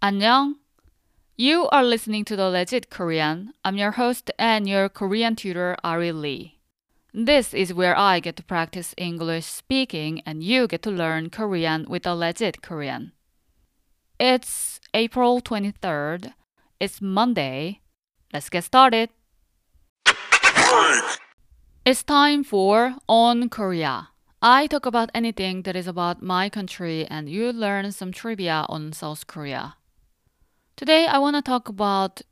안녕. You are listening to the Legit Korean. I'm your host and your Korean tutor, Ari Lee. This is where I get to practice English speaking and you get to learn Korean with the Legit Korean. It's April 23rd. It's Monday. Let's get started. It's time for On Korea. I talk about anything that is about my country and you learn some trivia on South Korea. Today I want to talk about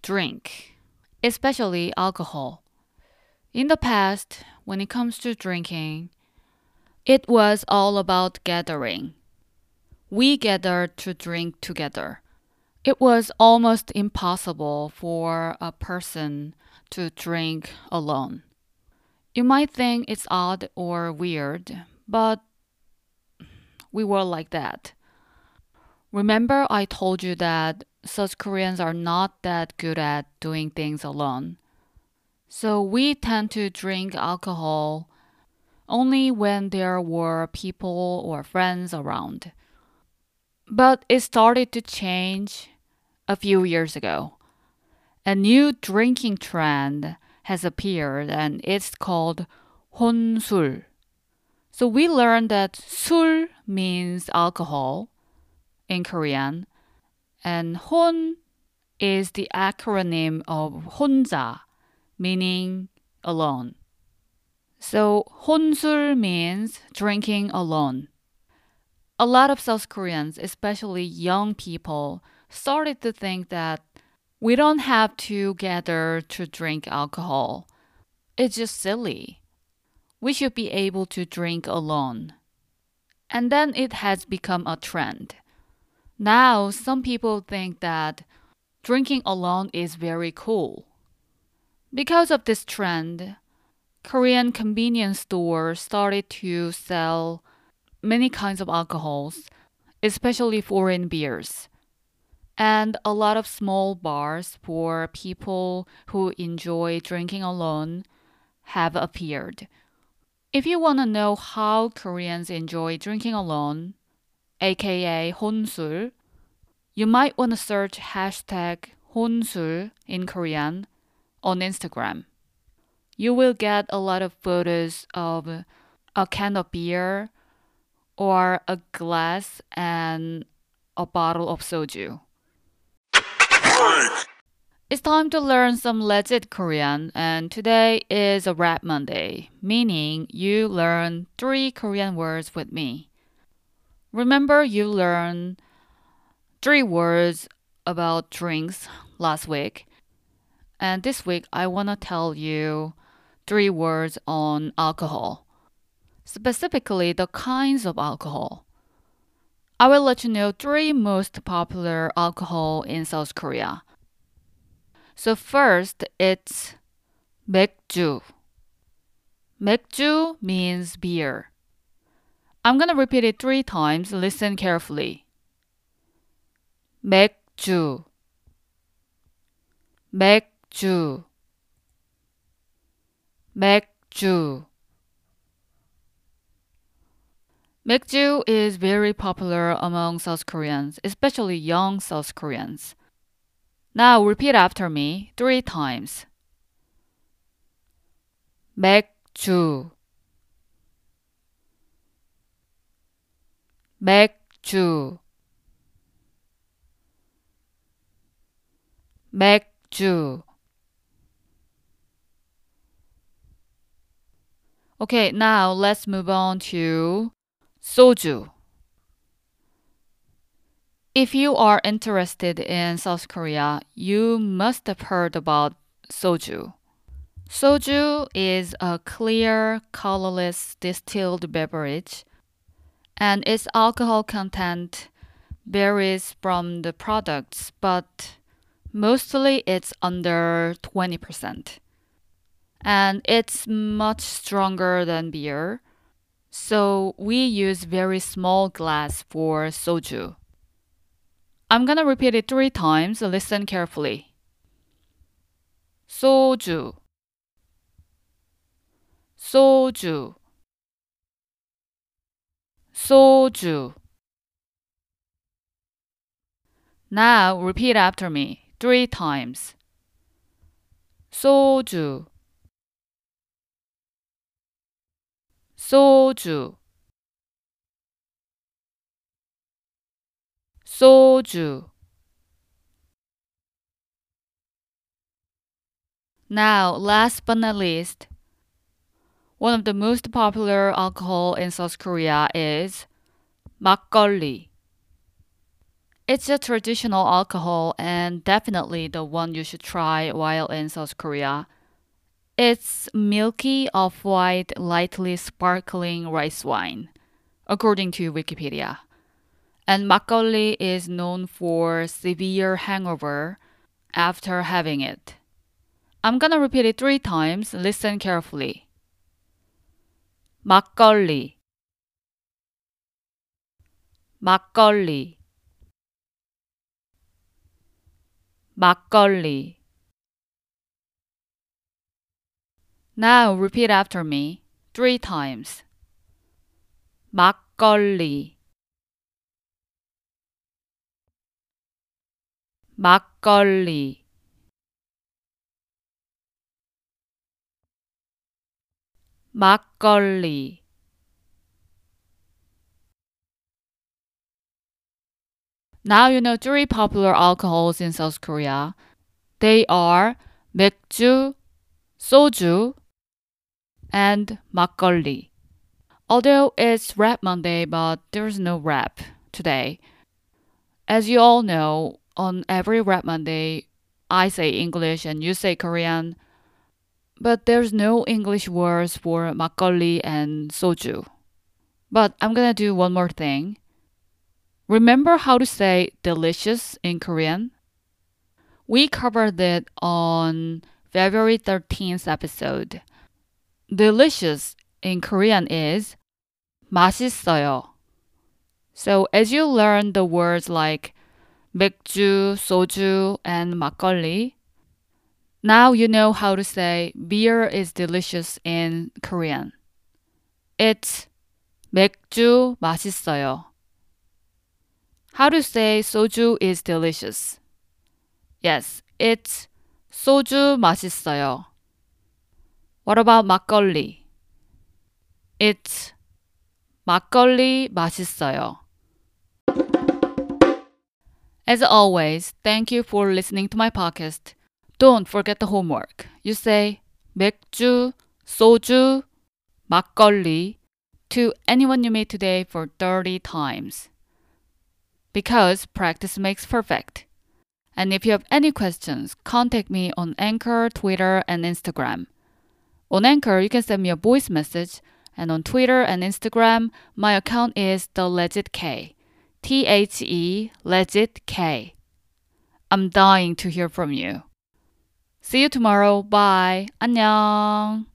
drink, especially alcohol. In the past, when it comes to drinking, it was all about gathering. We gathered to drink together. It was almost impossible for a person to drink alone. You might think it's odd or weird, but we were like that. Remember, I told you that South Koreans are not that good at doing things alone. So we tend to drink alcohol only when there were people or friends around. But it started to change a few years ago. A new drinking trend has appeared and it's called 혼술. So we learned that 술 means alcohol in Korean and 혼 is the acronym of 혼자, meaning alone. So 혼술 means drinking alone. A lot of South Koreans, especially young people, started to think that we don't have to gather to drink alcohol. It's just silly. We should be able to drink alone. And then it has become a trend. Now, some people think that drinking alone is very cool. Because of this trend, Korean convenience stores started to sell many kinds of alcohols, especially foreign beers and a lot of small bars for people who enjoy drinking alone have appeared. If you want to know how Koreans enjoy drinking alone, aka 혼술, you might want to search hashtag 혼술 in Korean on Instagram. You will get a lot of photos of a can of beer or a glass and a bottle of soju. It's time to learn some legit Korean, and today is a rap Monday, meaning you learn three Korean words with me. Remember, you learned three words about drinks last week, and this week I want to tell you three words on alcohol, specifically the kinds of alcohol. I will let you know three most popular alcohol in South Korea. So first, it's 맥주. 맥주 means beer. I'm gonna repeat it three times. Listen carefully. 맥주. 맥주. 맥주. 맥주 is very popular among South Koreans, especially young South Koreans. Now repeat after me three times. 맥주 맥주 맥주 Okay, now let's move on to soju. If you are interested in South Korea, you must have heard about soju. Soju is a clear, colorless distilled beverage, and its alcohol content varies from the products, but Mostly it's under 20%. And it's much stronger than beer. So we use very small glass for soju. I'm gonna repeat it three times. Listen carefully. Soju. Soju. Soju. Now repeat after me three times. 소주 소주 소주 Now, last but not least, one of the most popular alcohol in South Korea is 막걸리. It's a traditional alcohol and definitely the one you should try while in South Korea. It's milky, off white, lightly sparkling rice wine, according to Wikipedia. And makgeolli is known for severe hangover after having it. I'm gonna repeat it three times. Listen carefully. 막걸 막걸리 막걸리 Now repeat after me three times. 막걸리 막걸리 막걸리 Now you know three popular alcohols in South Korea. They are 맥주, soju, and 막걸리. Although it's Rap Monday, but there's no rap today. As you all know, on every Rap Monday, I say English and you say Korean. But there's no English words for 막걸리 and soju. But I'm gonna do one more thing. Remember how to say delicious in Korean? We covered it on February 13th episode. Delicious in Korean is 맛있어요. So as you learn the words like 맥주, soju, and 막걸리, now you know how to say beer is delicious in Korean. It's 맥주 맛있어요. How to say soju is delicious? Yes, it's 소주 맛있어요. What about 막걸리? It's 막걸리 맛있어요. As always, thank you for listening to my podcast. Don't forget the homework. You say 맥주, 소주, 막걸리 to anyone you meet today for 30 times. Because practice makes perfect. And if you have any questions, contact me on Anchor, Twitter, and Instagram. On Anchor, you can send me a voice message, and on Twitter and Instagram, my account is the legit K. T H E legit K. I'm dying to hear from you. See you tomorrow. Bye. 안녕.